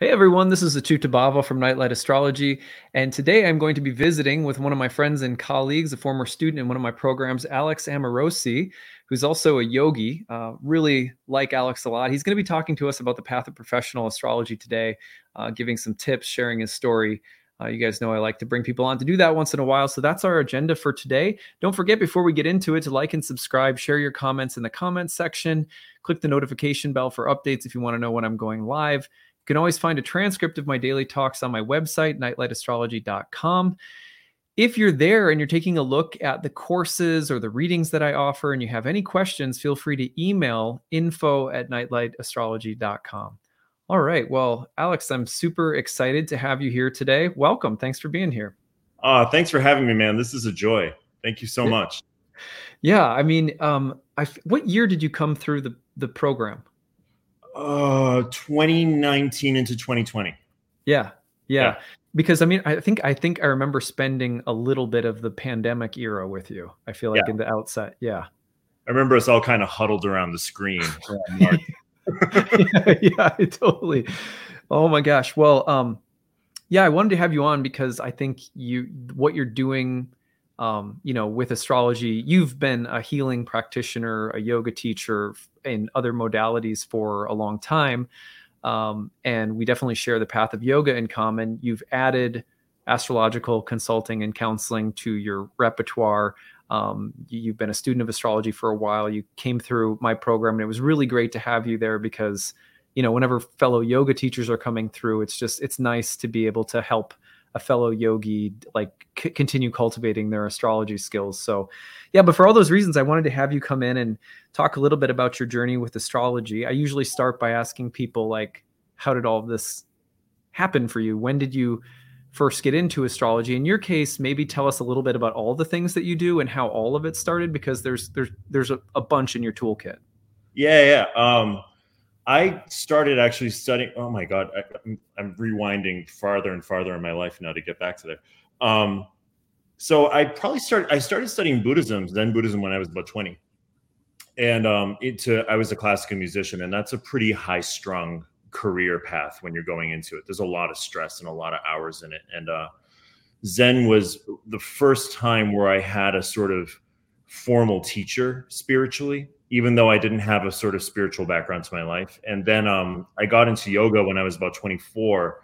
Hey everyone, this is Achyuta Bhava from Nightlight Astrology, and today I'm going to be visiting with one of my friends and colleagues, a former student in one of my programs, Alex Amorosi, who's also a yogi. Uh, really like Alex a lot. He's going to be talking to us about the path of professional astrology today, uh, giving some tips, sharing his story. Uh, you guys know I like to bring people on to do that once in a while. So that's our agenda for today. Don't forget, before we get into it, to like and subscribe, share your comments in the comments section, click the notification bell for updates if you want to know when I'm going live. You can always find a transcript of my daily talks on my website, nightlightastrology.com. If you're there and you're taking a look at the courses or the readings that I offer and you have any questions, feel free to email info at nightlightastrology.com. All right. Well, Alex, I'm super excited to have you here today. Welcome. Thanks for being here. Uh, thanks for having me, man. This is a joy. Thank you so much. Yeah. I mean, um, I, what year did you come through the, the program? Uh 2019 into 2020 yeah, yeah. Yeah. Because i mean i think i think i remember spending a little bit of the pandemic era with you i feel like yeah. in the outset yeah. I remember us all kind of huddled around the screen. Yeah, yeah totally. Oh my gosh. Well um yeah i wanted to have you on because i think you what you're doing um, you know, with astrology, you've been a healing practitioner, a yoga teacher, in other modalities for a long time. Um, and we definitely share the path of yoga in common. You've added astrological consulting and counseling to your repertoire. Um, you've been a student of astrology for a while. You came through my program, and it was really great to have you there because, you know, whenever fellow yoga teachers are coming through, it's just it's nice to be able to help a fellow yogi like c- continue cultivating their astrology skills. So yeah but for all those reasons i wanted to have you come in and talk a little bit about your journey with astrology. I usually start by asking people like how did all of this happen for you? When did you first get into astrology? In your case maybe tell us a little bit about all the things that you do and how all of it started because there's there's there's a, a bunch in your toolkit. Yeah yeah. Um I started actually studying. Oh my God, I, am I'm rewinding farther and farther in my life now to get back to there. Um, so I probably started. I started studying Buddhism, Zen Buddhism, when I was about 20, and um, it, I was a classical musician, and that's a pretty high strung career path when you're going into it. There's a lot of stress and a lot of hours in it, and uh, Zen was the first time where I had a sort of formal teacher spiritually even though I didn't have a sort of spiritual background to my life. And then um, I got into yoga when I was about 24.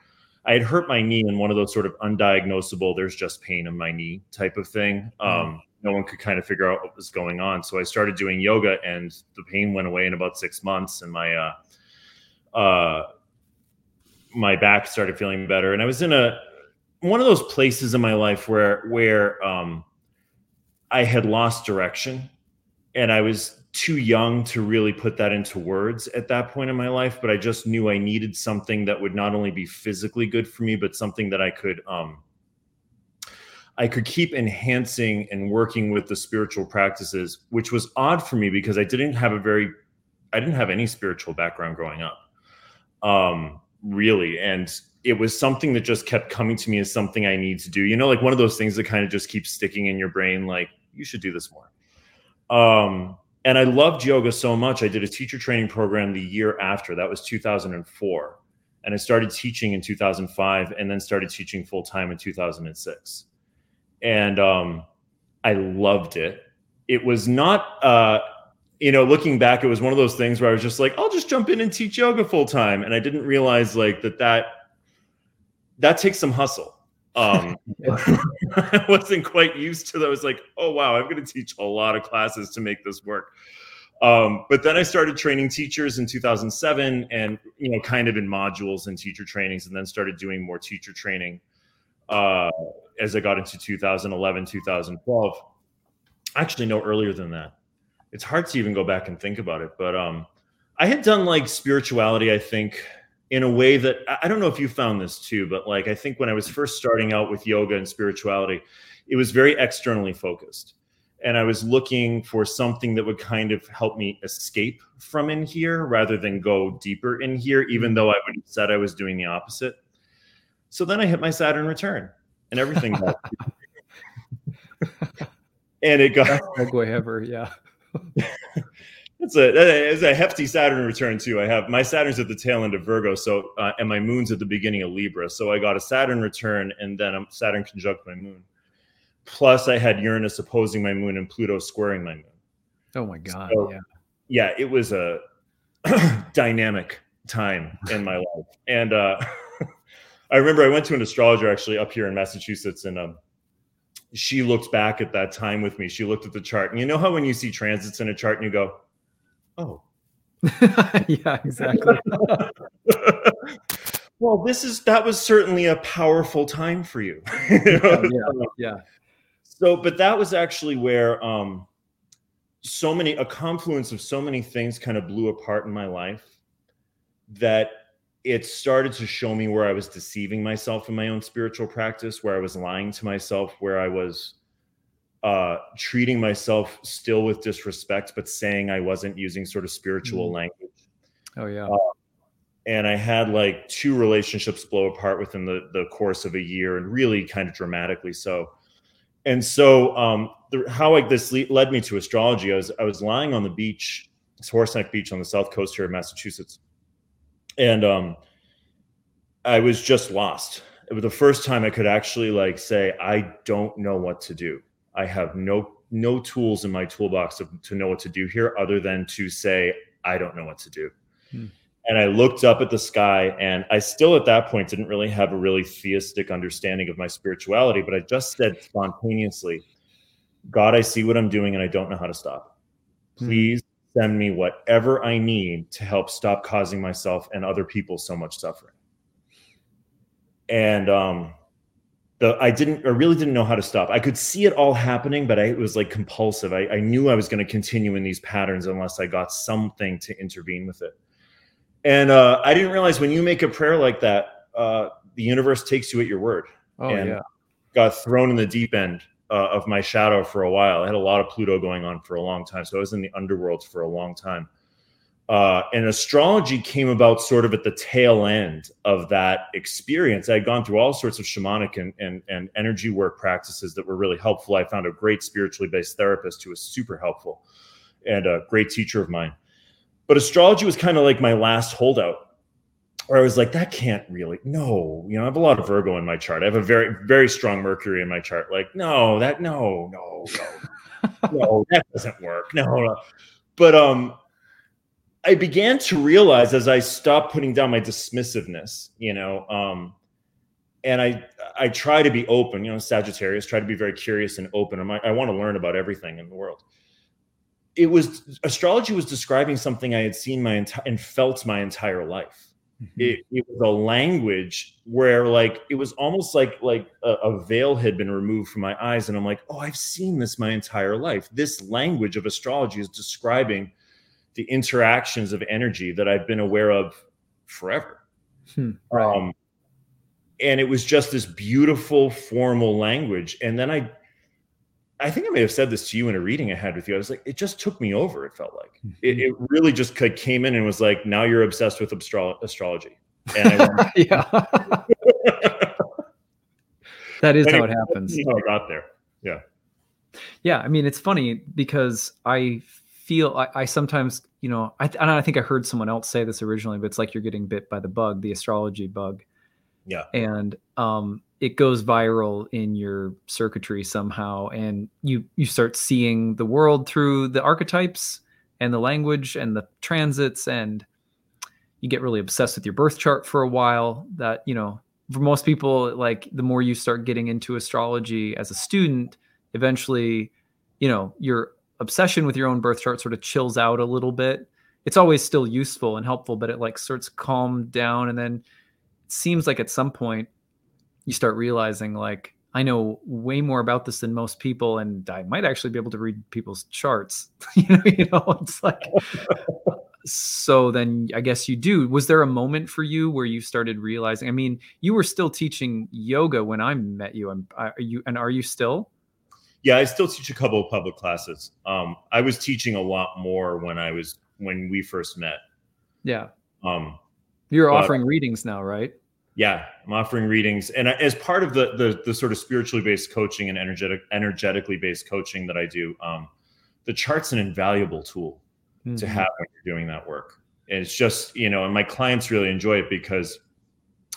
I had hurt my knee in one of those sort of undiagnosable, there's just pain in my knee type of thing. Mm-hmm. Um, no one could kind of figure out what was going on. So I started doing yoga and the pain went away in about six months and my, uh, uh, my back started feeling better. And I was in a, one of those places in my life where, where, um, I had lost direction and I was too young to really put that into words at that point in my life but i just knew i needed something that would not only be physically good for me but something that i could um i could keep enhancing and working with the spiritual practices which was odd for me because i didn't have a very i didn't have any spiritual background growing up um really. And it was something that just kept coming to me as something i need to do. You know like one of those things that kind of just keeps sticking in your brain like you should do this more. Um and I loved yoga so much. I did a teacher training program the year after. That was 2004. And I started teaching in 2005 and then started teaching full time in 2006. And um, I loved it. It was not, uh, you know, looking back, it was one of those things where I was just like, I'll just jump in and teach yoga full time. And I didn't realize like that, that, that takes some hustle um i wasn't quite used to that i was like oh wow i'm going to teach a lot of classes to make this work. Um, but then i started training teachers in 2007 and you know kind of in modules and teacher trainings and then started doing more teacher training uh, as i got into 2011 2012 actually no earlier than that. It's hard to even go back and think about it but um i had done like spirituality i think in a way that I don't know if you found this too, but like I think when I was first starting out with yoga and spirituality, it was very externally focused. And I was looking for something that would kind of help me escape from in here rather than go deeper in here, even mm-hmm. though I would have said I was doing the opposite. So then I hit my Saturn return and everything got and it got segue ever, yeah. it's a it's a hefty Saturn return too. I have my Saturn's at the tail end of Virgo, so uh, and my Moon's at the beginning of Libra. So I got a Saturn return, and then a Saturn conjunct my Moon. Plus, I had Uranus opposing my Moon and Pluto squaring my Moon. Oh my God! So, yeah, yeah, it was a dynamic time in my life, and uh, I remember I went to an astrologer actually up here in Massachusetts, and um, she looked back at that time with me. She looked at the chart, and you know how when you see transits in a chart and you go, "Oh, yeah, exactly." well, this is that was certainly a powerful time for you. yeah, yeah. So, but that was actually where um, so many a confluence of so many things kind of blew apart in my life that it started to show me where I was deceiving myself in my own spiritual practice, where I was lying to myself, where I was uh, treating myself still with disrespect, but saying I wasn't using sort of spiritual mm-hmm. language. Oh yeah. Uh, and I had like two relationships blow apart within the the course of a year, and really kind of dramatically so. And so, um, the, how like this led me to astrology. I was I was lying on the beach, it's Horseneck Beach on the south coast here of Massachusetts and um, I was just lost. It was the first time I could actually like say, I don't know what to do. I have no no tools in my toolbox to, to know what to do here other than to say, I don't know what to do. Hmm. And I looked up at the sky, and I still at that point didn't really have a really theistic understanding of my spirituality, but I just said spontaneously, God, I see what I'm doing and I don't know how to stop. Hmm. Please send me whatever I need to help stop causing myself and other people so much suffering. And um, the I didn't, I really didn't know how to stop. I could see it all happening, but I, it was like compulsive. I, I knew I was going to continue in these patterns unless I got something to intervene with it. And uh, I didn't realize when you make a prayer like that, uh, the universe takes you at your word. Oh and yeah. Got thrown in the deep end uh, of my shadow for a while. I had a lot of Pluto going on for a long time, so I was in the underworld for a long time. Uh, and astrology came about sort of at the tail end of that experience. I had gone through all sorts of shamanic and, and, and energy work practices that were really helpful. I found a great spiritually based therapist who was super helpful and a great teacher of mine. But astrology was kind of like my last holdout where I was like, that can't really, no, you know, I have a lot of Virgo in my chart. I have a very, very strong Mercury in my chart. Like, no, that, no, no, no, no, that doesn't work. No, no. But um, I began to realize as I stopped putting down my dismissiveness, you know, um, and I I try to be open, you know, Sagittarius, try to be very curious and open. I'm, I want to learn about everything in the world. It was astrology was describing something I had seen my entire and felt my entire life Mm-hmm. It, it, was a language where like it was almost like like a, a, veil had been removed from my eyes and i'm like oh i've seen this my entire life this language of astrology is describing the interactions of energy that i've been aware of forever hmm, right. um, and it was just this beautiful formal language and then i I think I may have said this to you in a reading I had with you. I was like, it just took me over. It felt like mm-hmm. it, it, really just came in and was like, now you're obsessed with astro- astrology. And I yeah, that is how it happens. How I got there. Yeah. Yeah. I mean, it's funny because I feel I, I sometimes, you know, I, and I think I heard someone else say this originally, but it's like you're getting bit by the bug, the astrology bug. Yeah. And um, it goes viral in your circuitry somehow and you you start seeing the world through the archetypes and the language and the transits and you get really obsessed with your birth chart for a while that you know for most people like the more you start getting into astrology as a student eventually you know your obsession with your own birth chart sort of chills out a little bit it's always still useful and helpful but it like starts calm down and then it seems like at some point you start realizing like I know way more about this than most people, and I might actually be able to read people's charts. you know, you know, it's like. so then I guess you do. Was there a moment for you where you started realizing? I mean, you were still teaching yoga when I met you, and are you and are you still? Yeah, I still teach a couple of public classes. Um, I was teaching a lot more when I was when we first met. Yeah. Um, You're offering readings now, right? Yeah, I'm offering readings, and as part of the the, the sort of spiritually based coaching and energetic energetically based coaching that I do, um, the chart's an invaluable tool. mm-hmm. to have when you're doing that work. And it's just, you know, and my clients really enjoy it because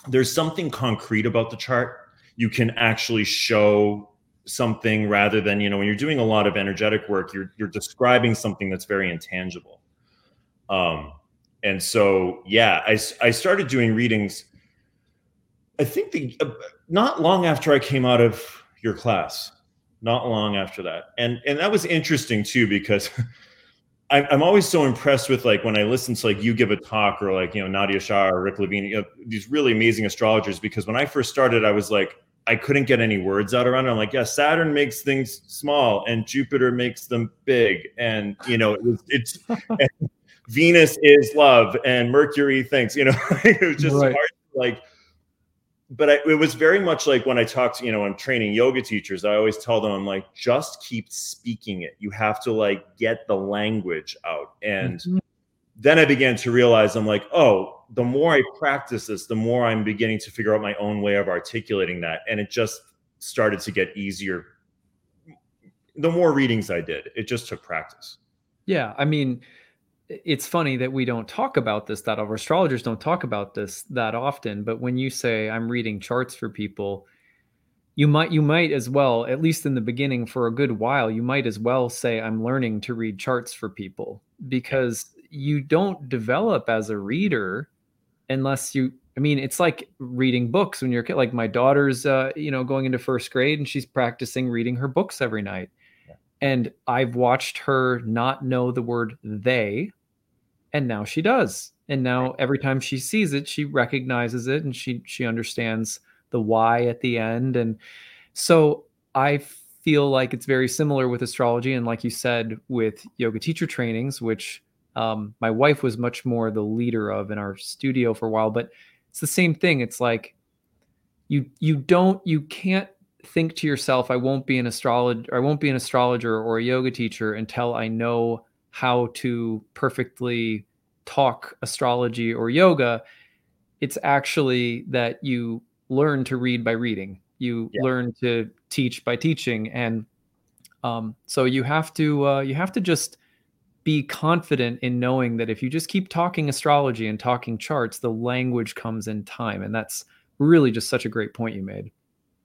there's something concrete about the chart. You can actually show something rather than, you know, when you're doing a lot of energetic work, you're you're describing something that's very intangible. Um, and so yeah, I I started doing readings. I think the uh, not long after I came out of your class, not long after that, and and that was interesting too because I, am always so impressed with like when I listen to like you give a talk or like you know Nadiya Shah or Rick Levine, you know, these really amazing astrologers. Because when I first started, I was like I couldn't get any words out around it. I'm like, yeah, Saturn makes things small and Jupiter makes them big, and you know it was, it's Venus is love and Mercury thinks. You know, it was just right. hard like but I, it was very much like when I talked, to, you know, I'm training yoga teachers, I always tell them, I'm like, just keep speaking it. You have to like get the language out. And mm-hmm. Then I began to realize I'm like, oh, the more I practice this, the more I'm beginning to figure out my own way of articulating that. And it just started to get easier. The more readings I did, it just took practice. Yeah. I mean, it's funny that we don't talk about this that our astrologers don't talk about this that often but when you say i'm reading charts for people you might you might as well at least in the beginning for a good while you might as well say i'm learning to read charts for people because you don't develop as a reader unless you i mean it's like reading books when you're like my daughter's uh, you know going into first grade and she's practicing reading her books every night and I've watched her not know the word they, and now she does. And now every time she sees it, she recognizes it and she she understands the why at the end. And so I feel like it's very similar with astrology. And like you said, with yoga teacher trainings, which um, my wife was much more the leader of in our studio for a while, but it's the same thing. It's like you you don't you can't think to yourself, I won't be an astrologer, I won't be an astrologer or a yoga teacher until I know how to perfectly talk astrology or yoga. It's actually that you learn to read by reading. You yeah. learn to teach by teaching, and um, so you have to uh, you have to just be confident in knowing that if you just keep talking astrology and talking charts, the language comes in time, and that's really just such a great point you made.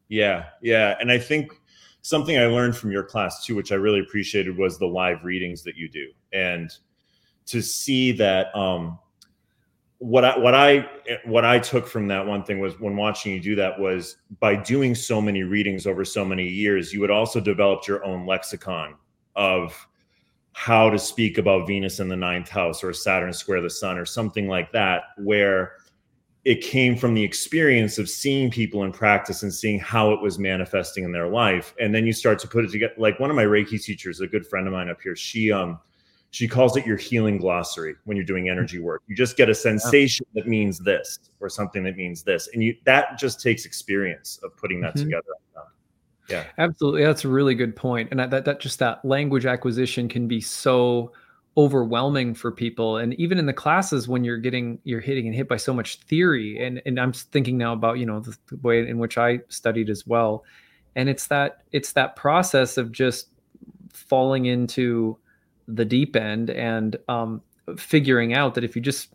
Yeah, yeah, and I think something I learned from your class too, which I really appreciated, was the live readings that you do, and to see that um, what I what I what I took from that one thing was when watching you do that was by doing so many readings over so many years, you would also develop your own lexicon of how to speak about Venus in the ninth house or Saturn square the sun or something like that, where it came from the experience of seeing people in practice and seeing how it was manifesting in their life. And then you start to put it together like one of my reiki teachers a good friend of mine up here she um she calls it your healing glossary when you're doing energy work. You just get a sensation that means this or something that means this. And you that just takes experience of putting that mm-hmm. together yeah. Absolutely that's a really good point and that, that just that language acquisition can be so overwhelming for people and even in the classes when you're getting you're hitting and hit by so much theory and and i'm thinking now about you know the, the way in which i studied as well and it's that it's that process of just falling into the deep end and um, figuring out that if you just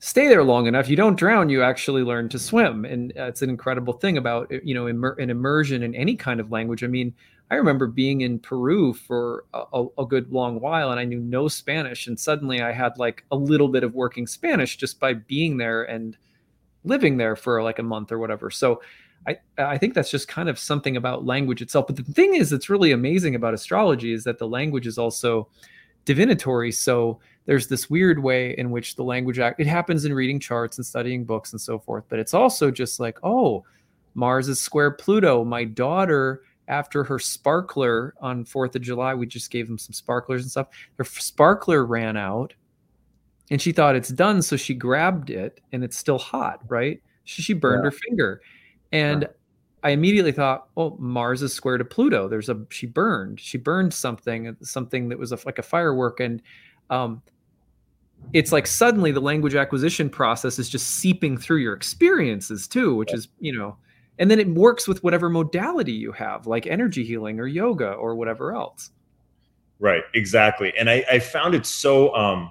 stay there long enough you don't drown you actually learn to swim and uh, it's an incredible thing about uh, you know immer- an immersion in any kind of language i mean I remember being in Peru for a, a, good long while and I knew no Spanish. And suddenly I had like a little bit of working Spanish just by being there and living there for like a month or whatever. So I, I think that's just kind of something about language itself. But the thing is, that's really amazing about astrology is that the language is also divinatory. So there's this weird way in which the language act, it happens in reading charts and studying books and so forth. But it's also just like, oh, Mars is square Pluto. My daughter after her sparkler on Fourth of July, we just gave them some sparklers and stuff. Her sparkler ran out, and she thought it's done, so she grabbed it, and it's still hot, right? She, she burned yeah. her finger, and. I immediately thought, "Oh, Mars is square to Pluto." There's a she burned. She burned something, something that was a, like a firework, and um, it's like suddenly the language acquisition process is just seeping through your experiences too, which is you know and then it works with whatever modality you have like energy healing or yoga or whatever else. Right exactly and i i found it so um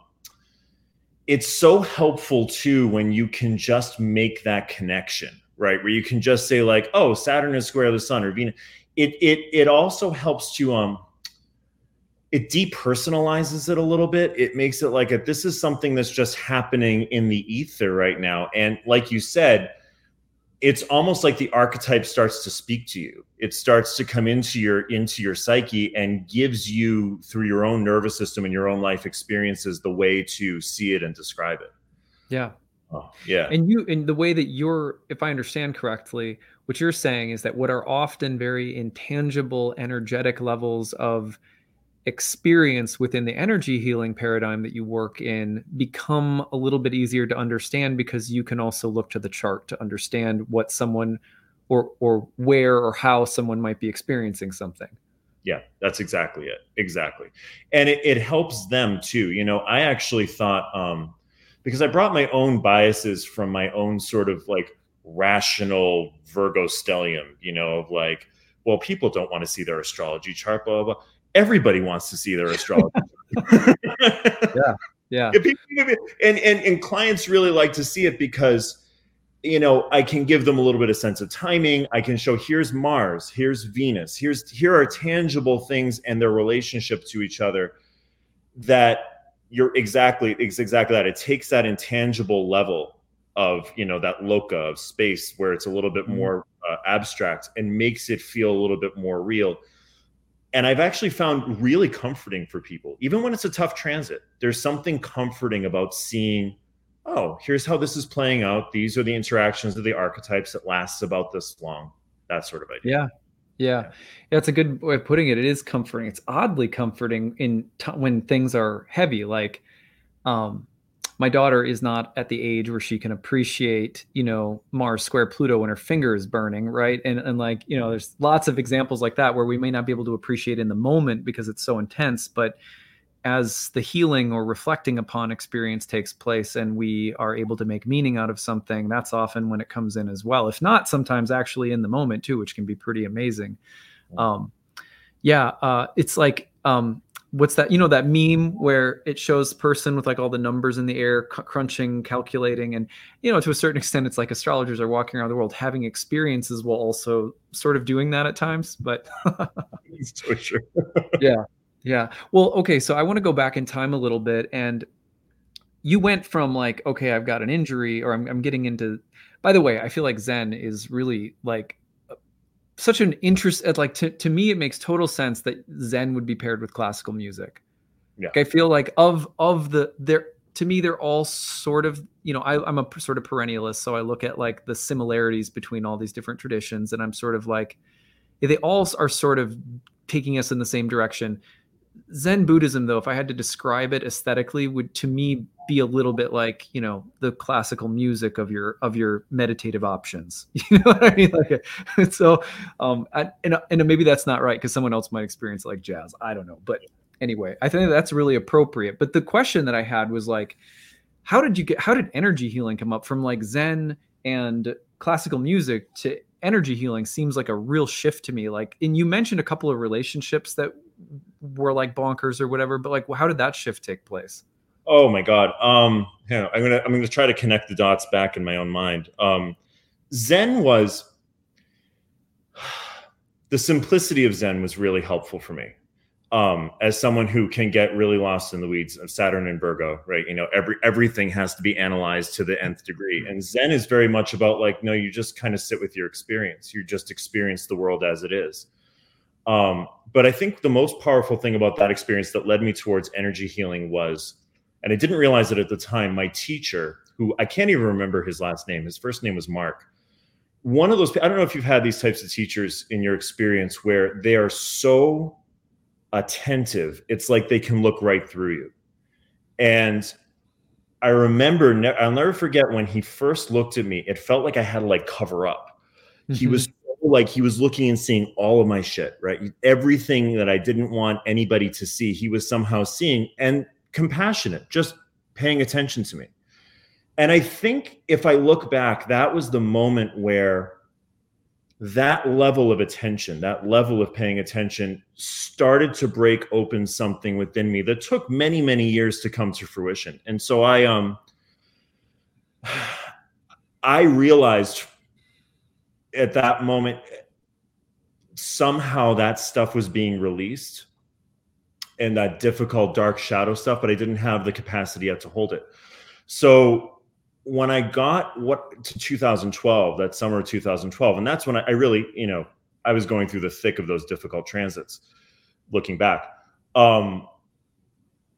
it's so helpful too when you can just make that connection right? Where you can just say like oh saturn is square the sun or venus. It it it also helps to um it depersonalizes it a little bit. It makes it like if this is something that's just happening in the ether right now. And like you said it's almost like the archetype starts to speak to you. It starts to come into your into your psyche and gives you through your own nervous system and your own life experiences the way to see it and describe it. Yeah. Oh, yeah. And you in the way that you're if i understand correctly what you're saying is that what are often very intangible energetic levels of experience within the energy healing paradigm that you work in become a little bit easier to understand because you can also look to the chart to understand what someone or or where or how someone might be experiencing something. Yeah that's exactly it exactly. And it, it helps them too you know i actually thought um because i brought my own biases from my own sort of like rational virgo stellium you know of like well people don't want to see their astrology chart blah blah, blah everybody wants to see their astrologer. yeah, yeah. And, and and clients really like to see it because you know I can give them a little bit of sense of timing. I can show here's Mars, here's Venus, here's here are tangible things and their relationship to each other that you're exactly it's exactly that. It takes that intangible level of you know that loca of space where it's a little bit mm-hmm. more uh, abstract and makes it feel a little bit more real and I've actually found really comforting for people, even when it's a tough transit. There's something comforting about seeing, oh, here's how this is playing out. These are the interactions of the archetypes that lasts about this long. That sort of idea. Yeah. Yeah. That's a good way of putting it. It is comforting. It's oddly comforting in t- when things are heavy. Like, um, my daughter is not at the age where she can appreciate, you know, Mars square Pluto when her finger is burning, right? And and like, you know, there's lots of examples like that where we may not be able to appreciate in the moment because it's so intense, but as the healing or reflecting upon experience takes place and we are able to make meaning out of something, that's often when it comes in as well. If not, sometimes actually in the moment too, which can be pretty amazing. Um, yeah, uh, it's like um, what's that you know that meme where it shows person with like all the numbers in the air c- crunching calculating and you know to a certain extent it's like astrologers are walking around the world having experiences while also sort of doing that at times but so sure. Yeah yeah. Well okay so i want to go back in time a little bit and you went from like okay i've got an injury or i'm, I'm getting into by the way i feel like zen is really like such an interest uh, like to, to me it makes total sense that zen would be paired with classical music. Yeah. Like, i feel like of of the there to me they're all sort of you know I, i'm a sort of perennialist so i look at like the similarities between all these different traditions and i'm sort of like they all are sort of taking us in the same direction. Zen buddhism though if i had to describe it aesthetically would to me be a little bit like you know the classical music of your of your meditative options. You know what i mean? Like so um I, and, and maybe that's not right because someone else might experience like jazz. I don't know. But anyway i think that's really appropriate. But the question that i had was like how did you get how did energy healing come up from like zen and classical music to energy healing seems like a real shift to me. Like and you mentioned a couple of relationships that were like bonkers or whatever but like how did that shift take place Oh my God. Um, yeah, I'm gonna I'm gonna try to connect the dots back in my own mind. Um, Zen was the simplicity of Zen was really helpful for me. Um, as someone who can get really lost in the weeds of Saturn and Virgo, right? You know, every everything has to be analyzed to the nth degree. And Zen is very much about like, no, you just kind of sit with your experience. You just experience the world as it is. Um, but I think the most powerful thing about that experience that led me towards energy healing was and I didn't realize it at the time. My teacher, who I can't even remember his last name, his first name was Mark. One of those, I don't know if you've had these types of teachers in your experience where they are so attentive, it's like they can look right through you. And I remember, I'll never forget when he first looked at me, it felt like I had to like cover up. Mm-hmm. He was like he was looking and seeing all of my shit, right? Everything that I didn't want anybody to see, he was somehow seeing. And compassionate, just paying attention to me. And I think if I look back, that was the moment where that level of attention, that level of paying attention started to break open something within me that took many, many years to come to fruition. And so I um I realized at that moment somehow that stuff was being released and that difficult dark shadow stuff, but I didn't have the capacity yet to hold it. So when I got what to 2012, that summer of 2012, and that's when I, I really, you know, I was going through the thick of those difficult transits. Looking back, um,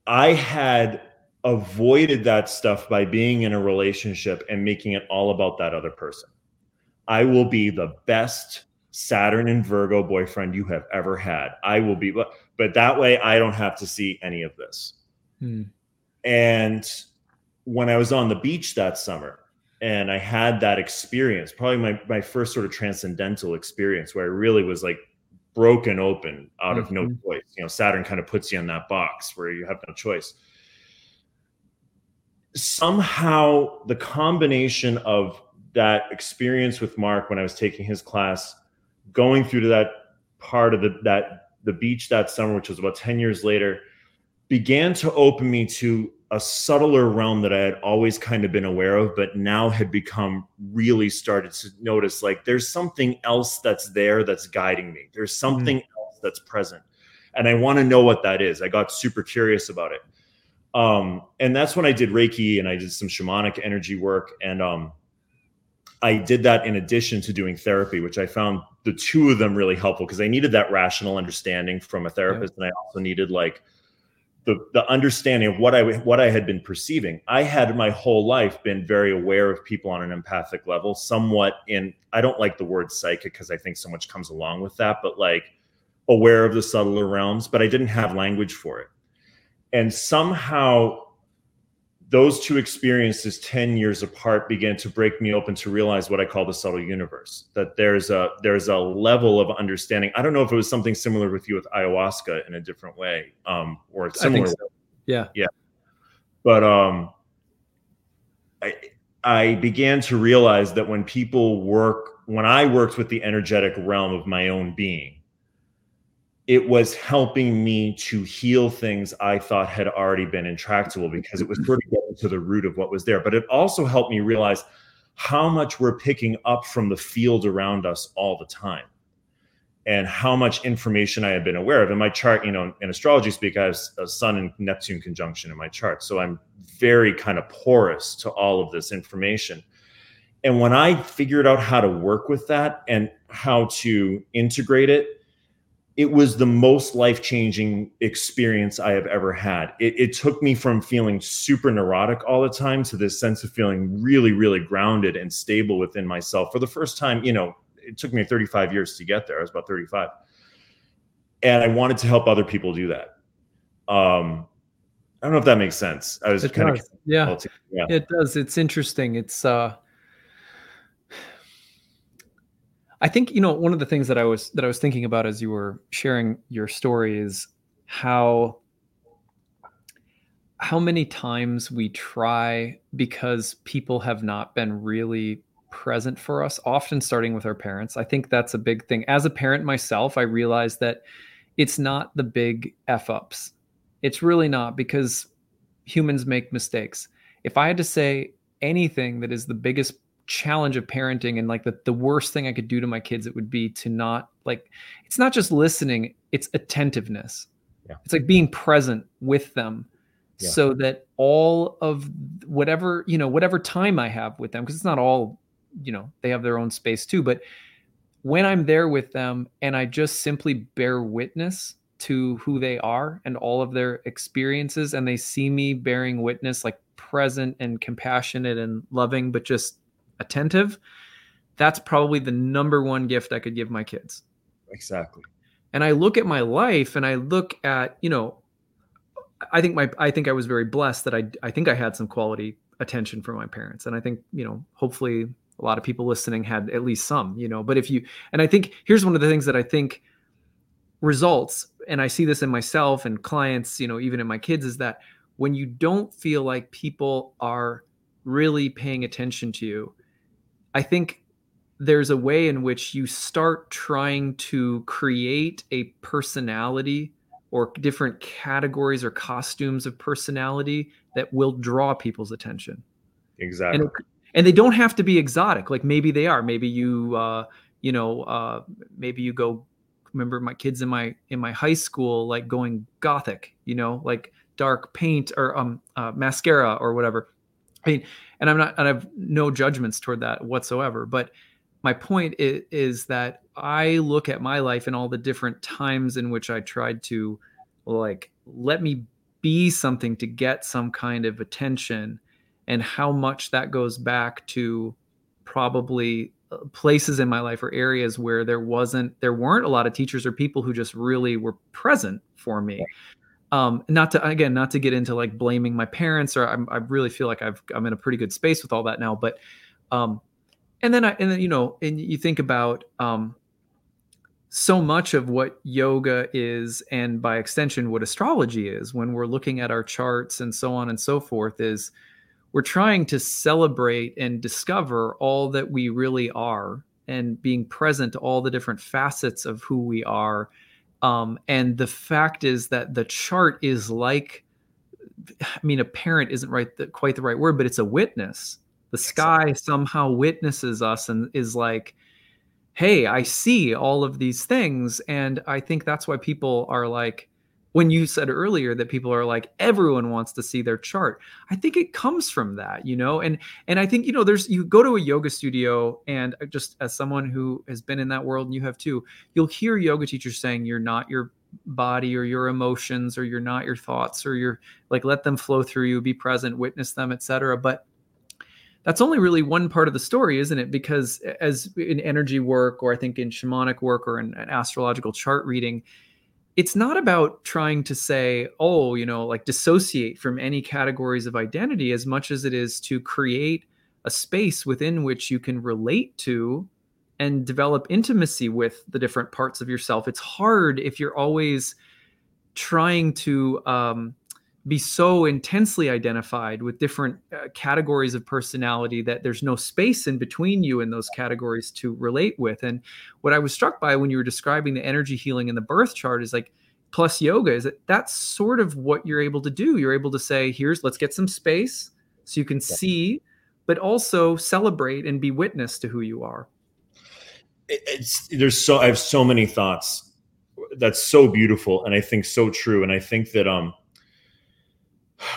I had avoided that stuff by being in a relationship and making it all about that other person. I will be the best Saturn and Virgo boyfriend you have ever had. I will be, but that way I don't have to see any of this. Hmm. And when I was on the beach that summer and I had that experience, probably my, my first sort of transcendental experience where I really was like broken open out mm-hmm. of no mm-hmm. choice. You know, Saturn kind of puts you in that box where you have no choice. Somehow, the combination of that experience with Mark when I was taking his class, going through to that part of the that the beach that summer, which was about 10 years later, began to open me to a subtler realm that I had always kind of been aware of, but now had become really started to notice like there's something else that's there that's guiding me. There's something mm-hmm. else that's present. And I want to know what that is. I got super curious about it. Um, and that's when I did Reiki and I did some shamanic energy work. And um, I did that in addition to doing therapy, which I found the two of them really helpful because I needed that rational understanding from a therapist. Yeah. And I also needed like, the the understanding of what I what I had been perceiving. I had my whole life been very aware of people on an empathic level, somewhat in I don't like the word psychic because I think so much comes along with that, but like aware of the subtler realms, but I didn't have language for it. And somehow those two experiences 10 years apart began to break me open to realize what i call the subtle universe that there's a there's a level of understanding. I don't know if it was something similar with you with ayahuasca in a different way um or similar so. yeah. Yeah. But um i i began to realize that when people work when i worked with the energetic realm of my own being it was helping me to heal things I thought had already been intractable because it was sort of getting to the root of what was there. But it also helped me realize how much we're picking up from the field around us all the time and how much information I had been aware of. In my chart, you know, in astrology speak, I have a Sun and Neptune conjunction in my chart. So I'm very kind of porous to all of this information. And when I figured out how to work with that and how to integrate it, it was the most life changing experience I have ever had. It, it, took me from feeling super neurotic all the time to this sense of feeling really, really grounded and stable within myself. For the first time, you know, it took me 35 years to get there. I was about 35. And I wanted to help other people do that. Um, I don't know if that makes sense. I was it kind does. of yeah. yeah, it does. It's interesting. It's uh, I think you know one of the things that I was that I was thinking about as you were sharing your story is how how many times we try because people have not been really present for us often starting with our parents. I think that's a big thing. As a parent myself i realize that it's not the big f ups it's really not because humans make mistakes. If i had to say anything that is the biggest challenge of parenting and like the, the worst thing I could do to my kids, it would be to not like it's not just listening, it's attentiveness. Yeah. It's like being present with them yeah. so that all of whatever, you know, whatever time I have with them, because it's not all, you know, they have their own space too. But when I'm there with them and I just simply bear witness to who they are and all of their experiences, and they see me bearing witness, like present and compassionate and loving, but just attentive, that's probably the number one gift I could give my kids. Exactly. And I look at my life and I look at, you know, I think my I think I was very blessed that I I think I had some quality attention from my parents. And I think, you know, hopefully a lot of people listening had at least some, you know, but if you and I think here's one of the things that I think results and I see this in myself and clients, you know, even in my kids is that when you don't feel like people are really paying attention to you, I think there's a way in which you start trying to create a personality or different categories or costumes of personality that will draw people's attention. Exactly. And, and they don't have to be exotic. Like maybe they are. Maybe you, uh, you know, uh, maybe you go. Remember my kids in my in my high school, like going gothic. You know, like dark paint or um uh, mascara or whatever. I mean, and I'm not, and I have no judgments toward that whatsoever. But my point is, is, that I look at my life and all the different times in which I tried to like let me be something to get some kind of attention and how much that goes back to probably uh, places in my life or areas where there wasn't there weren't a lot of teachers or people who just really were present for me um not to again not to get into like blaming my parents or I'm, i really feel like i've i'm in a pretty good space with all that now but um and then I, and then you know, and you think about um, so much of what yoga is, and by extension, what astrology is, when we're looking at our charts and so on and so forth, is we're trying to celebrate and discover all that we really are, and being present to all the different facets of who we are. Um, and the fact is that the chart is like, I mean, a parent isn't right the, quite the right word, but it's a witness. The sky somehow witnesses us and is like hey i see all of these things. And i think that's why people are like when you said earlier that people are like everyone wants to see their chart. I think it comes from that you know? And and i think you know there's you go to a yoga studio and uh, just as someone who has been in that world and you have too you'll hear yoga teachers saying you're not your body or your emotions or you're not your thoughts or you're like let them flow through you be present witness them etc but that's only really one part of the story, isn't it? Because as in energy work, or I think in shamanic work, or in an astrological chart reading, it's not about trying to say, oh, you know, like dissociate from any categories of identity as much as it is to create a space within which you can relate to and develop intimacy with the different parts of yourself. It's hard if you're always trying to um, be so intensely identified with different uh, categories of personality that there's no space in between you and those categories to relate with. And what I was struck by when you were describing the energy healing in the birth chart is like plus yoga is that that's sort of what you're able to do. You're able to say, here's let's get some space so you can yeah. see, but also celebrate and be witness to who you are. It's there's so I have so many thoughts. That's so beautiful and I think so true. And I think that um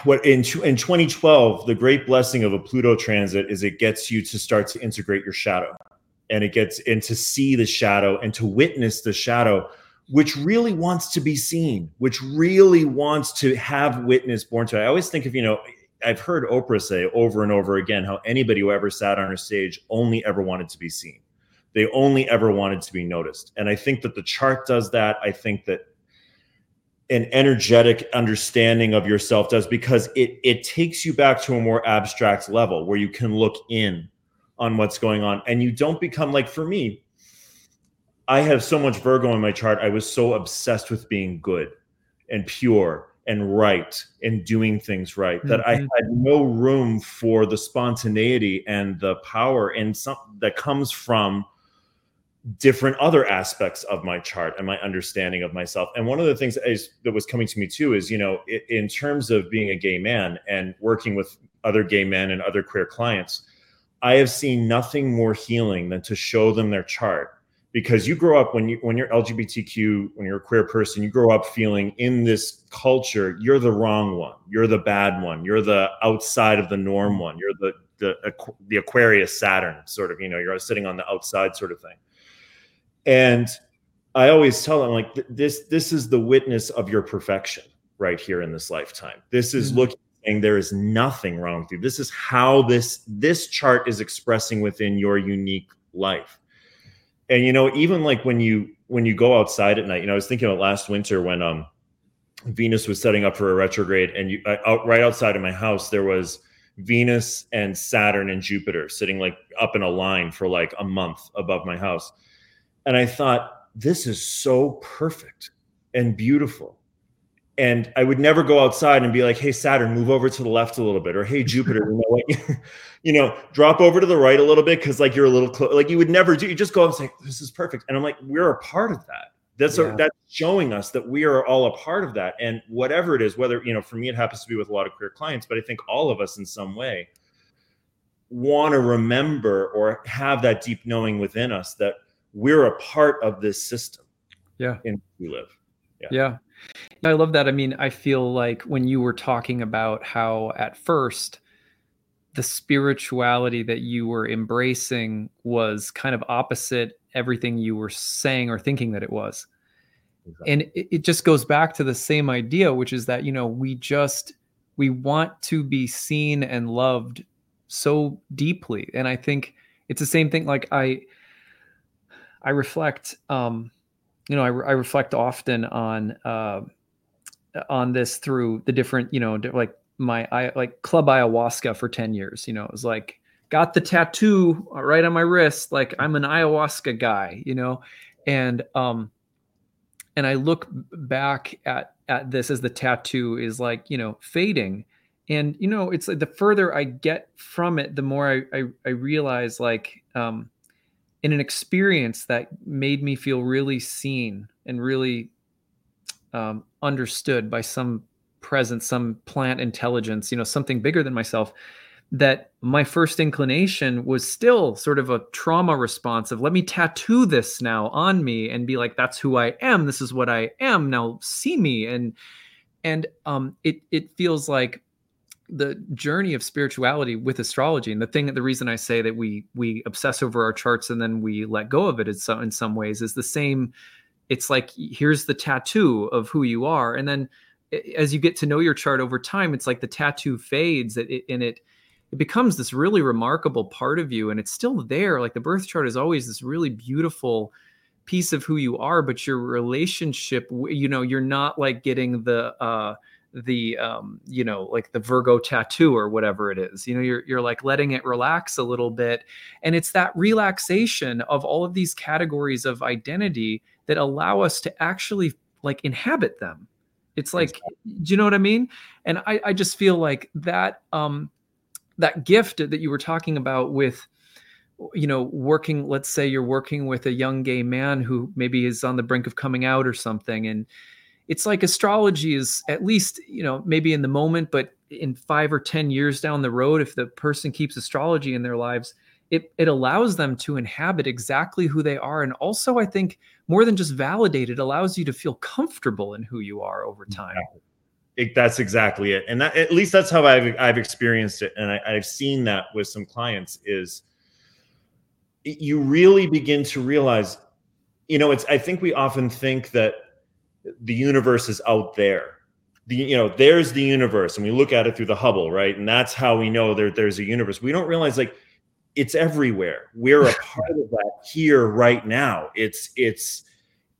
what in in 2012 the great blessing of a pluto transit is it gets you to start to integrate your shadow. And it gets and to see the shadow and to witness the shadow which really wants to be seen which really wants to have witness borne to it. i always think of you know i've heard oprah say over and over again how anybody who ever sat on her stage only ever wanted to be seen. They only ever wanted to be noticed. And i think that the chart does that. I think that an energetic understanding of yourself does because it it takes you back to a more abstract level where you can look in on what's going on and you don't become like for me I have so much Virgo in my chart I was so obsessed with being good and pure and right and doing things right mm-hmm. that I mm-hmm. had no room for the spontaneity and the power and some that comes from different other aspects of my chart and my understanding of myself. And one of the things that, is, that was coming to me too is, you know, in terms of being a gay man and working with other gay men and other queer clients, I have seen nothing more healing than to show them their chart. Because you grow up when you when you're LGBTQ when you're a queer person you grow up feeling in this culture you're the wrong one. You're the bad one. You're the outside of the norm one. You're the the the Aquarius Saturn sort of you know you're sitting on the outside sort of thing and I always tell them like this this is the witness of your perfection right here in this lifetime. This is mm-hmm. looking saying there is nothing wrong with you. This is how this this chart is expressing within your unique life. And you know, even like when you when you go outside at night, you know, I was thinking about last winter when um Venus was setting up for a retrograde, and you out right outside of my house there was Venus and Saturn and Jupiter sitting like up in a line for like a month above my house. And I thought, this is so perfect and beautiful. and I would never go outside and be like, "Hey Saturn, move over to the left a little bit," or "Hey Jupiter, you know what, you know, drop over to the right a little bit because like you're a little close." Like you would never do. You just go and say, "This is perfect," and I'm like, "We're a part of that." That's yeah. a, that's showing us that we are all a part of that, and whatever it is, whether you know, for me, it happens to be with a lot of queer clients, but I think all of us in some way want to remember or have that deep knowing within us that we're a part of this system. Yeah, in we live. Yeah. yeah. I love that. I mean, I feel like when you were talking about how at first the spirituality that you were embracing was kind of opposite everything you were saying or thinking that it was. Exactly. And it, it just goes back to the same idea, which is that, you know, we just, we want to be seen and loved so deeply. And I think it's the same thing. Like I, I reflect, um, you know, I, I reflect often on uh, on this through the different, you know, like my I like club ayahuasca for 10 years. You know, it was like got the tattoo right on my wrist, like I'm an ayahuasca guy, you know, and um and I look back at at this as the tattoo is like, you know, fading. And you know, it's like the further I get from it, the more I I, I realize like um in an experience that made me feel really seen and really um, understood by some presence, some plant intelligence, you know, something bigger than myself. That my first inclination was still sort of a trauma response of let me tattoo this now on me and be like, that's who I am. This is what I am. Now see me. And and um, it it feels like the journey of spirituality with astrology and the thing the reason i say that we we obsess over our charts and then we let go of it in some, in some ways is the same it's like here's the tattoo of who you are. And then as you get to know your chart over time it's like the tattoo fades and it, and it it becomes this really remarkable part of you and it's still there. Like the birth chart is always this really beautiful piece of who you are but your relationship you know you're not like getting the uh the um you know like the virgo tattoo or whatever it is. You know you're you're like letting it relax a little bit. And it's that relaxation of all of these categories of identity that allow us to actually like inhabit them. It's like do you know what i mean? And i i just feel like that um that gift that you were talking about with you know working let's say you're working with a young gay man who maybe is on the brink of coming out or something and it's like astrology is at least you know maybe in the moment but in five or ten years down the road if the person keeps astrology in their lives it, it allows them to inhabit exactly who they are. And also i think more than just validate it allows you to feel comfortable in who you are over time. It, that's exactly it. And that, at least that's how i've, I've experienced it. And I, i've seen that with some clients is you really begin to realize you know it's i think we often think that the universe is out there. The you know there's the universe and we look at it through the hubble right? And that's how we know there, there's a universe. We don't realize like it's everywhere. We're a part of that here right now. It's it's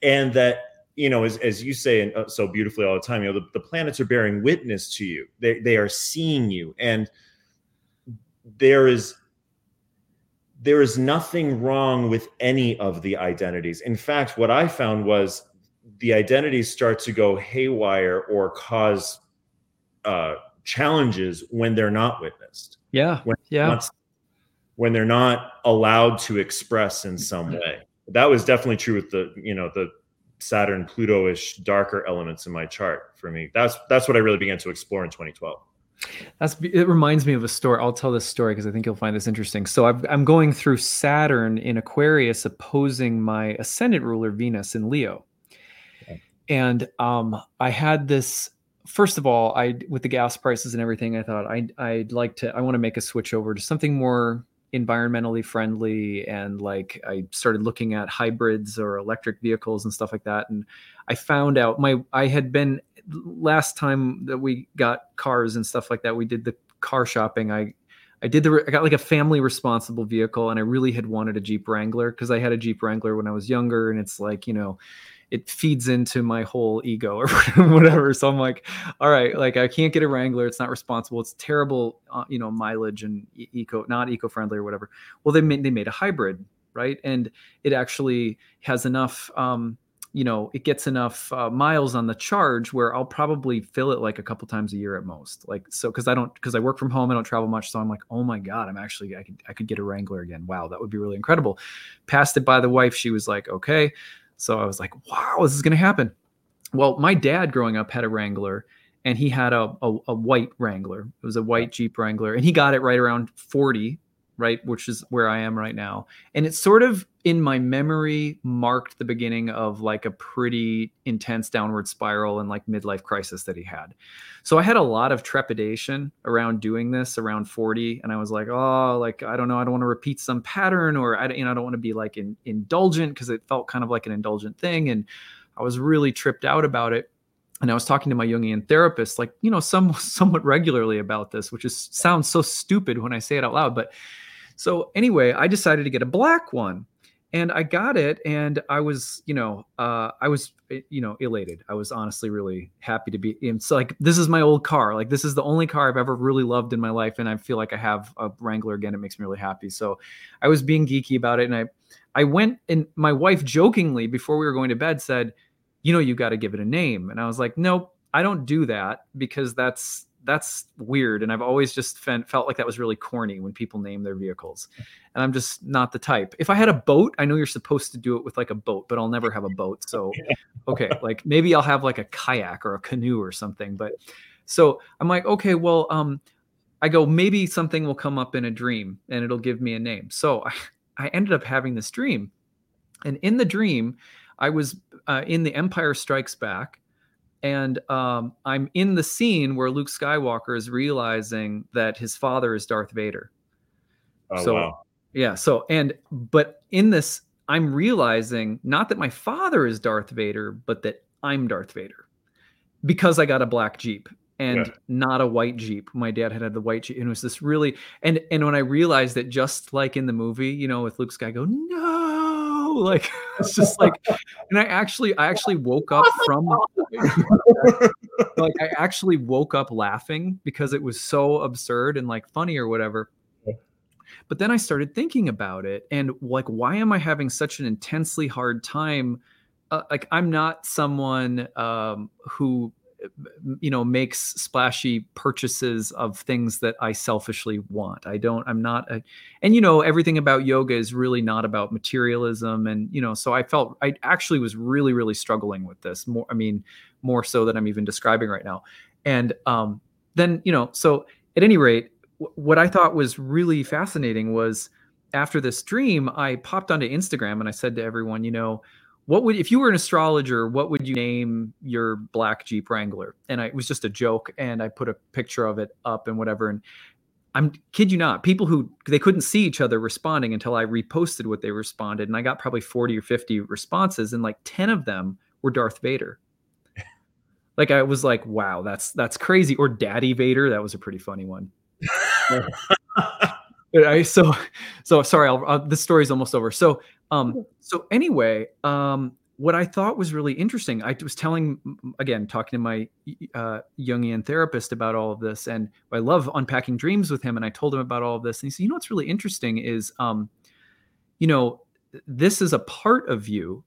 and that you know as, as you say and uh, so beautifully all the time you know the, the planets are bearing witness to you. They, they are seeing you. And there is there is nothing wrong with any of the identities. In fact what i found was the identities start to go haywire or cause uh, challenges when they're not witnessed. Yeah. When yeah. Not, when they're not allowed to express in some way. That was definitely true with the, you know, the Saturn Pluto-ish darker elements in my chart for me. That's that's what I really began to explore in 2012. That's it reminds me of a story. I'll tell this story because I think you'll find this interesting. So i am going through Saturn in Aquarius opposing my ascendant ruler Venus in Leo and um, I had this. First of all, I with the gas prices and everything, I thought I I'd like to. I want to make a switch over to something more environmentally friendly and like I started looking at hybrids or electric vehicles and stuff like that and I found out my I had been last time that we got cars and stuff like that we did the car shopping I I did the I got like a family responsible vehicle and I really had wanted a Jeep Wrangler because I had a Jeep Wrangler when I was younger and it's like you know it feeds into my whole ego or whatever. So I'm like, all right, like I can't get a Wrangler. It's not responsible. It's terrible, uh, you know, mileage and eco, not eco-friendly or whatever. Well, they made, they made a hybrid, right? And it actually has enough, um, you know it gets enough uh, miles on the charge where I'll probably fill it like a couple times a year at most. Like so because I don't because I work from home, I don't travel much, so I'm like, oh my god, I'm actually I could I could get a Wrangler again. Wow, that would be really incredible. Passed it by the wife, she was like, okay. So I was like, wow, this is gonna happen. Well, my dad growing up had a Wrangler and he had a, a, a white Wrangler. It was a white Jeep Wrangler, and he got it right around 40 right which is where i am right now and it's sort of in my memory marked the beginning of like a pretty intense downward spiral and like midlife crisis that he had. So i had a lot of trepidation around doing this around 40 and i was like oh like i don't know i don't want to repeat some pattern or i you know i don't want to be like in, indulgent because it felt kind of like an indulgent thing and i was really tripped out about it. And I was talking to my Jungian therapist, like you know, some somewhat regularly about this, which is sounds so stupid when I say it out loud, but so anyway, I decided to get a black one and I got it and I was, you know, uh, I was, eh, you know, elated. I was honestly really happy to be in. So like, this is my old car. Like this is the only car I've ever really loved in my life. And I feel like I have a Wrangler again. It makes me really happy. So I was being geeky about it. And I, I went and my wife jokingly before we were going to bed said, you know, you got to give it a name. And I was like, nope, I don't do that because that's that's weird and i've always just felt like that was really corny when people name their vehicles and i'm just not the type. If i had a boat i know you're supposed to do it with like a boat but i'll never have a boat so okay like maybe i'll have like a kayak or a canoe or something but so i'm like okay well um i go maybe something will come up in a dream and it'll give me a name. So i, I ended up having this dream and in the dream i was uh, in the empire strikes back and um, I'm in the scene where Luke Skywalker is realizing that his father is Darth Vader. Oh so, wow! Yeah. So and but in this, I'm realizing not that my father is Darth Vader, but that I'm Darth Vader because I got a black Jeep and yeah. not a white Jeep. My dad had had the white Jeep, and it was this really and and when I realized that just like in the movie, you know, with Luke Sky go no like it's just like and i actually i actually woke up from like i actually woke up laughing because it was so absurd and like funny or whatever. But then i started thinking about it and like why am i having such an intensely hard time? Uh, like i'm not someone um, who you know makes splashy purchases of things that i selfishly want. I don't i'm not a, and you know everything about yoga is really not about materialism. And you know so i felt i actually was really really struggling with this more i mean more so than i'm even describing right now. And um then you know so at any rate w- what i thought was really fascinating was after this dream i popped onto instagram and i said to everyone you know what would if you were an astrologer what would you name your black jeep wrangler? And I, it was just a joke and i put a picture of it up and whatever and i'm kid you not people who they couldn't see each other responding until i reposted what they responded and i got probably 40 or 50 responses and like 10 of them were darth vader. Like i was like wow that's that's crazy or daddy vader that was a pretty funny one. I, so so sorry I'll, uh, this story's almost over. So um so anyway um what i thought was really interesting i was telling again talking to my uh, jungian therapist about all of this and i love unpacking dreams with him and i told him about all of this and he said you know what's really interesting is um you know this is a part of you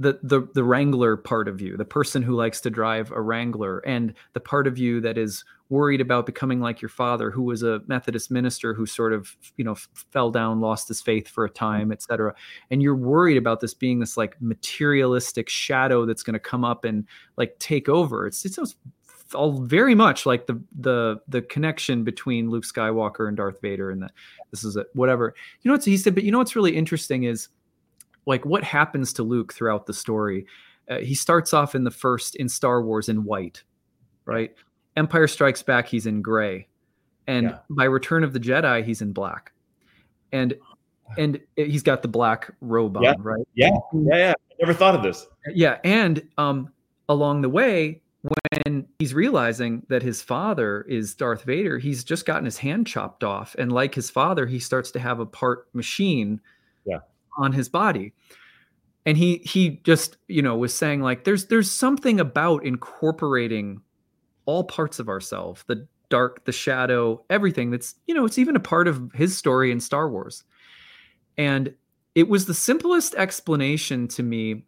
the the the wrangler part of you the person who likes to drive a wrangler and the part of you that is worried about becoming like your father who was a methodist minister who sort of you know fell down lost his faith for a time etc and you're worried about this being this like materialistic shadow that's going to come up and like take over it's it's all very much like the the the connection between luke skywalker and darth vader and that this is a whatever you know what he said but you know what's really interesting is like what happens to Luke throughout the story. Uh, he starts off in the first in Star Wars in white, right? Empire Strikes Back, he's in gray, and yeah. by Return of the Jedi, he's in black, and and he's got the black robe on, yeah. right? Yeah, yeah, yeah. I never thought of this. Yeah, and um, along the way, when he's realizing that his father is Darth Vader, he's just gotten his hand chopped off, and like his father, he starts to have a part machine. Yeah on his body and he he just you know was saying like there's there's something about incorporating all parts of ourselves the dark the shadow everything that's you know it's even a part of his story in star wars. And it was the simplest explanation to me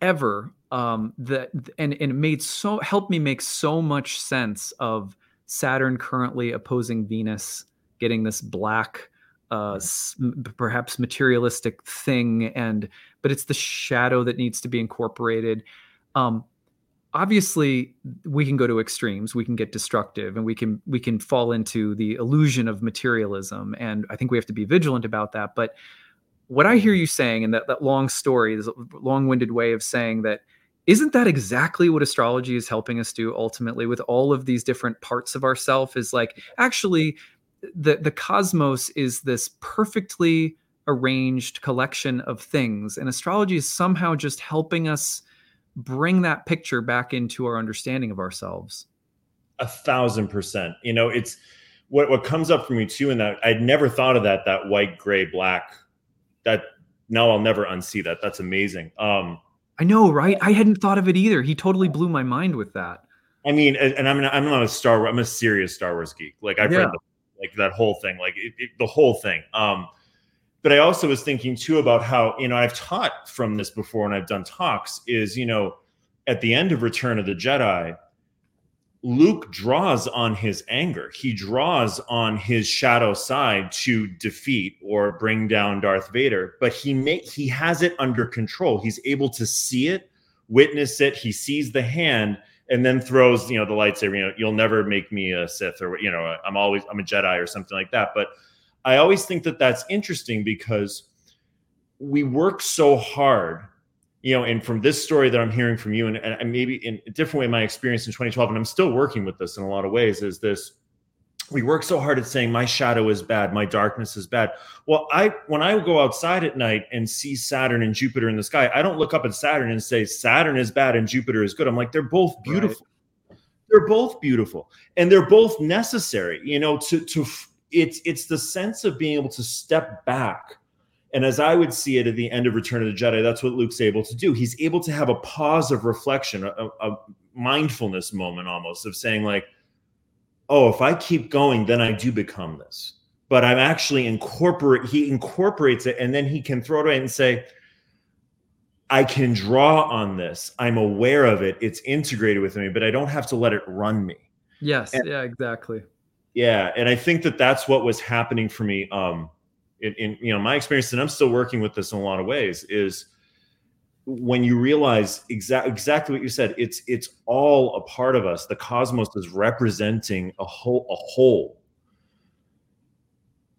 ever um that and and it made so helped me make so much sense of saturn currently opposing venus getting this black uh perhaps materialistic thing and but it's the shadow that needs to be incorporated. Um obviously we can go to extremes we can get destructive and we can we can fall into the illusion of materialism and i think we have to be vigilant about that but what i hear you saying in that, that long story this long-winded way of saying that isn't that exactly what astrology is helping us do ultimately with all of these different parts of ourself is like actually the the cosmos is this perfectly arranged collection of things and astrology is somehow just helping us bring that picture back into our understanding of ourselves. A thousand percent. You know, it's what what comes up for me too, in that I'd never thought of that that white, gray, black. That now I'll never unsee that. That's amazing. Um, I know, right? I hadn't thought of it either. He totally blew my mind with that. I mean, and I'm I'm not a Star Wars. I'm a serious Star Wars geek. Like I've Yeah. read the, like that whole thing, like it, it, the whole thing. Um, but I also was thinking too about how you know I've taught from this before, and I've done talks. Is you know at the end of Return of the Jedi, Luke draws on his anger. He draws on his shadow side to defeat or bring down Darth Vader, but he make he has it under control. He's able to see it, witness it. He sees the hand and then throws, you know, the lightsaber, you know, you'll never make me a Sith or you know, I'm always I'm a Jedi or something like that. But I always think that that's interesting because we work so hard you know, and from this story that I'm hearing from you, and, and maybe in a different way, my experience in 2012, and I'm still working with this in a lot of ways, is this we work so hard at saying my shadow is bad, my darkness is bad. Well, I when I go outside at night and see Saturn and Jupiter in the sky, I don't look up at Saturn and say Saturn is bad and Jupiter is good. I'm like, they're both beautiful. They're both beautiful, and they're both necessary. You know, to to it's it's the sense of being able to step back and as I would see it at the end of Return of the Jedi, that's what Luke's able to do. He's able to have a pause of reflection, a, a mindfulness moment almost of saying, like, oh, if I keep going, then I do become this. But I'm actually incorporate, he incorporates it and then he can throw it away and say, I can draw on this. I'm aware of it. It's integrated with me, but I don't have to let it run me. Yes, And- yeah, exactly. Yeah. And I think that that's what was happening for me. Um, in, in you know my experience and i'm still working with this in a lot of ways is when you realize exactly exactly what you said it's it's all a part of us the cosmos is representing a whole a whole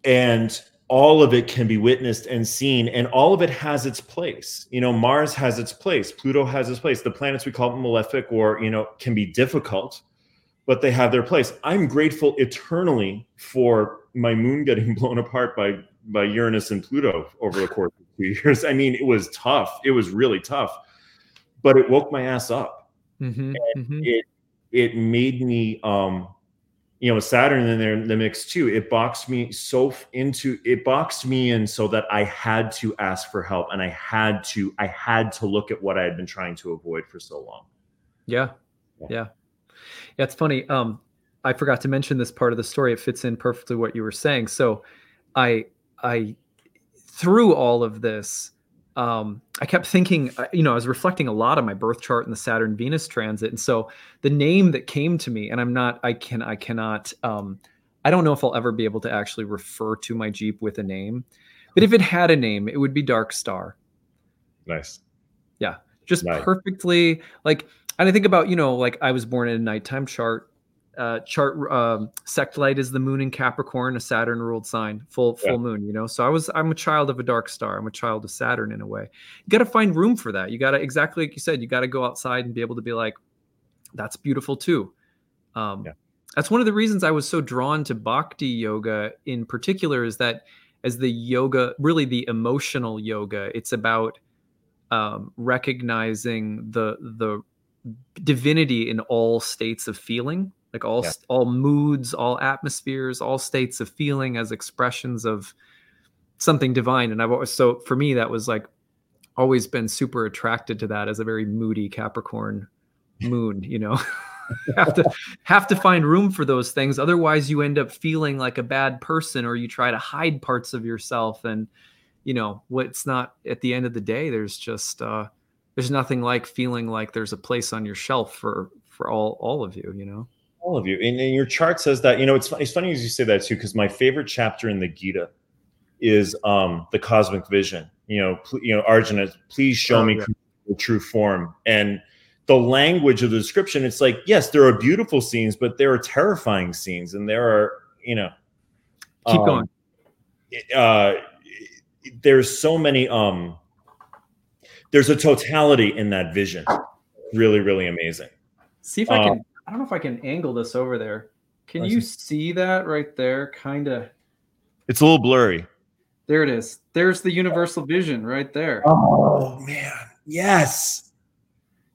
and all of it can be witnessed and seen and all of it has its place you know mars has its place pluto has its place the planets we call malefic or you know can be difficult but they have their place i'm grateful eternally for my moon getting blown apart by by Uranus and Pluto over the course of two years. I mean, it was tough. It was really tough, but it woke my ass up. Mhm, mhm. It it made me, um, you know, Saturn in there in the mix too. It boxed me so into it boxed me in so that I had to ask for help and I had to I had to look at what I had been trying to avoid for so long. Yeah. Yeah. Yeah. Yeah, it's funny. Um, I forgot to mention this part of the story. It fits in perfectly what you were saying. So I I through all of this, um, I kept thinking, uh, you know, I was reflecting a lot on my birth chart and the Saturn Venus transit. And so the name that came to me, and I'm not, I can, I cannot, um, I don't know if I'll ever be able to actually refer to my Jeep with a name, but if it had a name, it would be Dark Star. Nice. Yeah, just Right. perfectly like and i think about you know like i was born in a nighttime chart uh chart um sect light is the moon in capricorn a saturn ruled sign full full Yeah. moon you know? So i was i'm a child of a dark star. I'm a child of saturn in a way. You got to find room for that. You got to exactly like you said you got to go outside and be able to be like that's beautiful too. Um Yeah. that's one of the reasons i was so drawn to bhakti yoga in particular is that as the yoga really the emotional yoga it's about um, recognizing the the divinity in all states of feeling like all Yeah. all moods all atmospheres all states of feeling as expressions of something divine. And i've always so for me that was like always been super attracted to that as a very moody capricorn moon you know? Have to have to find room for those things. Otherwise you end up feeling like a bad person or you try to hide parts of yourself. And you know what's not at the end of the day there's just uh there's nothing like feeling like there's a place on your shelf for for all all of you you know? All of you. And, and your chart says that you know it's, it's funny as you say that too because my favorite chapter in the gita is um the cosmic vision. You know pl- you know arjuna please show oh, me yeah. the true form. And the language of the description it's like yes there are beautiful scenes but there are terrifying scenes. And there are you know keep um, going. uh there's so many um there's a totality in that vision. Really really amazing. See if i can um, i don't know if i can angle this over there. Can you see that right there? Kind of it's a little blurry. There it is. There's the universal vision right there. Oh man. Yes.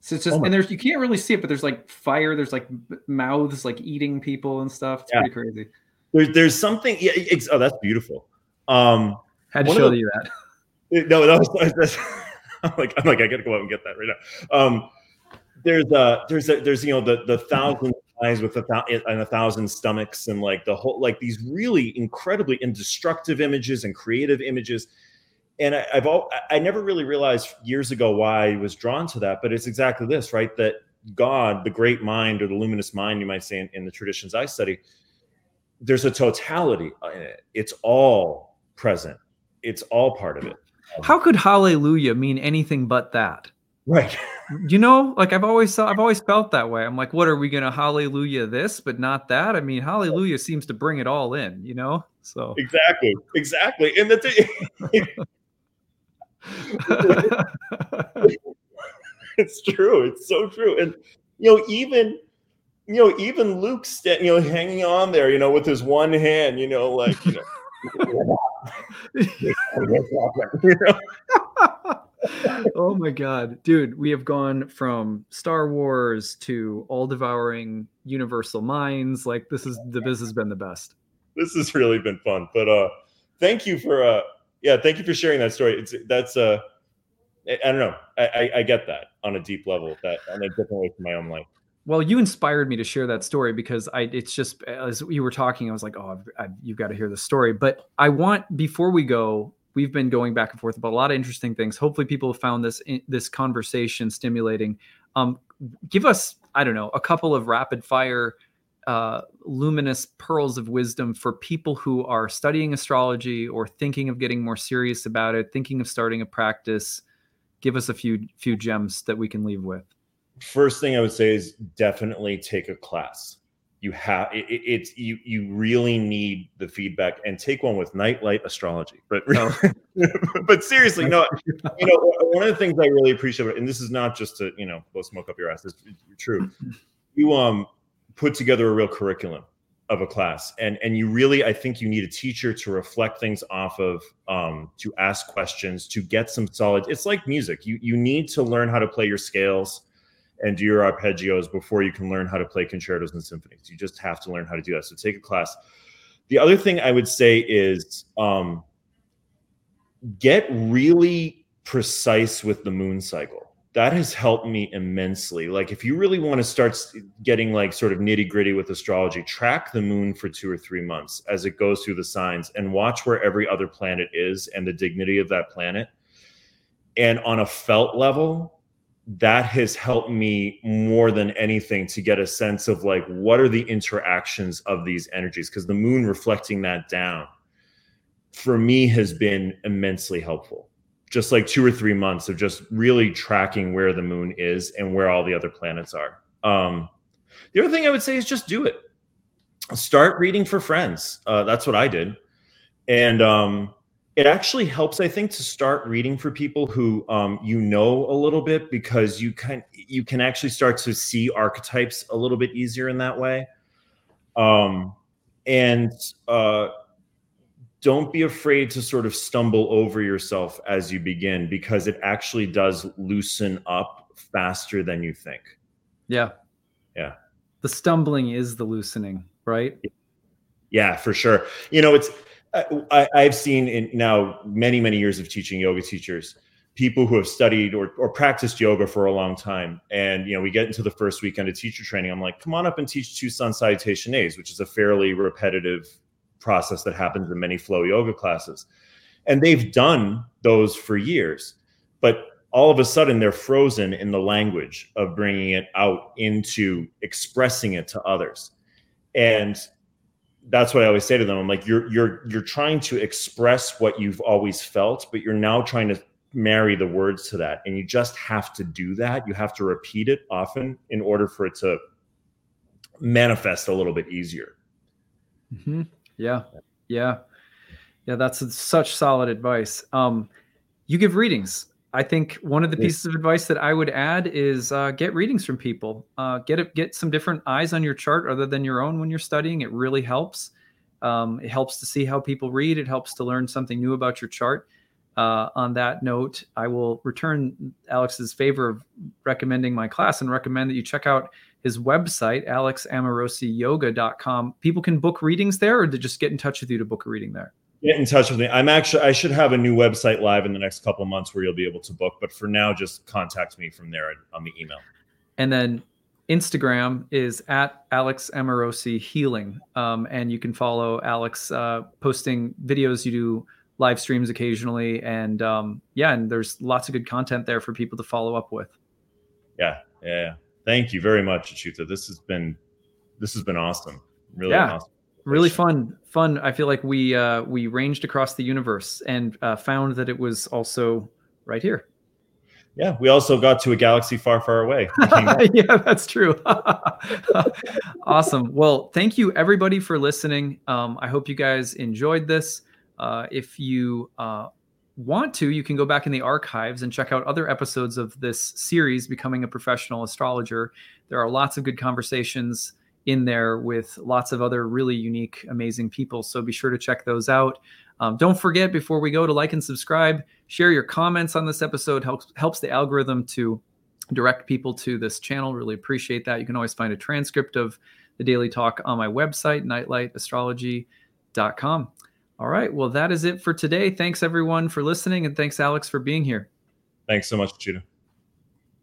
So it's just oh and there's you can't really see it but there's like fire there's like mouths like eating people and stuff. It's yeah. pretty crazy. There's there's something yeah, oh that's beautiful. Um had to show the, you that. No, that was that's, like I'm like I gotta go out and get that right now. Um, there's a there's a there's you know the the thousand eyes with a thousand and a thousand stomachs and like the whole like these really incredibly indestructive images and creative images. And I, I've all I never really realized years ago why I was drawn to that, but it's exactly this, right? That God, the great mind or the luminous mind, you might say in, in the traditions I study, there's a totality in it. It's all present. It's all part of it. How could hallelujah mean anything but that? Right. you know, like I've always I've always felt that way. I'm like, what are we gonna hallelujah this, but not that? I mean, hallelujah seems to bring it all in, you know? So exactly, exactly. And the thing it's true. It's so true. And you know, even you know, even Luke's you know hanging on there, you know, with his one hand, you know, like you know oh my god, dude, we have gone from Star Wars to all devouring universal minds. Like this is the this has been the best. This has really been fun. But uh thank you for uh yeah, thank you for sharing that story. It's that's uh I don't know. I, I, I get that on a deep level, that on a different way from my own life well you inspired me to share that story because i it's just as you were talking i was like oh I've, I've, you've got to hear the story. But i want before we go we've been going back and forth about a lot of interesting things. Hopefully people have found this this conversation stimulating. Um, give us i don't know a couple of rapid fire uh, luminous pearls of wisdom for people who are studying astrology or thinking of getting more serious about it thinking of starting a practice. Give us a few few gems that we can leave with first thing I would say is definitely take a class. You have it, it's you you really need the feedback and take one with Nightlight Astrology. But oh. but seriously, no, you know one of the things I really appreciate, and this is not just to you know blow smoke up your ass. It's true. You um put together a real curriculum of a class and and you really i think you need a teacher to reflect things off of um to ask questions to get some solid it's like music you you need to learn how to play your scales and do your arpeggios before you can learn how to play concertos and symphonies. You just have to learn how to do that. So take a class. The other thing I would say is um, get really precise with the moon cycle. That has helped me immensely. Like, if you really want to start getting like sort of nitty gritty with astrology, track the moon for two or three months as it goes through the signs and watch where every other planet is and the dignity of that planet. And on a felt level, that has helped me more than anything to get a sense of like what are the interactions of these energies? Because the moon reflecting that down for me has been immensely helpful. Just like two or three months of just really tracking where the moon is and where all the other planets are. Um, the other thing i would say is just do it. Start reading for friends. Uh, that's what i did. And um, it actually helps i think to start reading for people who um, you know a little bit because you can you can actually start to see archetypes a little bit easier in that way. Um, and uh, don't be afraid to sort of stumble over yourself as you begin because it actually does loosen up faster than you think. Yeah. Yeah. The stumbling is the loosening right? Yeah for sure. You know it's I, I've seen in now many, many years of teaching yoga teachers, people who have studied or, or practiced yoga for a long time. And, you know, we get into the first weekend of teacher training. I'm like, come on up and teach two sun salutation A's, which is a fairly repetitive process that happens in many flow yoga classes. And they've done those for years. But all of a sudden they're frozen in the language of bringing it out into expressing it to others and that's what i always say to them. I'm like you're you're you're trying to express what you've always felt but you're now trying to marry the words to that. And you just have to do that. You have to repeat it often in order for it to manifest a little bit easier. Mm-hmm. yeah. Yeah. Yeah that's such solid advice. Um you give readings I think one of the pieces of advice that I would add is uh, get readings from people. Uh, get a, get some different eyes on your chart other than your own when you're studying. It really helps. Um, it helps to see how people read. It helps to learn something new about your chart. Uh, on that note, I will return Alex's favor of recommending my class and recommend that you check out his website, alexamorosiyoga.com. People can book readings there, or to just get in touch with you to book a reading there get in touch with me. I'm actually I should have a new website live in the next couple months where you'll be able to book. But for now, just contact me from there on the email. And then Instagram is at Alex Amorosi Healing, um, and you can follow Alex uh, posting videos. You do live streams occasionally, and um, yeah, and there's lots of good content there for people to follow up with. Yeah, yeah. Thank you very much, Achyuta. This has been this has been awesome. Really yeah. awesome really fun fun. I feel like we uh we ranged across the universe and uh, found that it was also right here. Yeah we also got to a galaxy far far away. Yeah that's true. Awesome. Well thank you everybody for listening. Um, i hope you guys enjoyed this. Uh, if you uh, want to you can go back in the archives and check out other episodes of this series becoming a professional astrologer. There are lots of good conversations in there with lots of other really unique, amazing people. So be sure to check those out. Um, don't forget before we go to like and subscribe, share your comments on this episode. helps helps the algorithm to direct people to this channel. Really appreciate that. You can always find a transcript of the daily talk on my website, nightlightastrology.com. All right. Well, that is it for today. Thanks everyone for listening, and thanks Alex for being here. Thanks so much, Achyuta.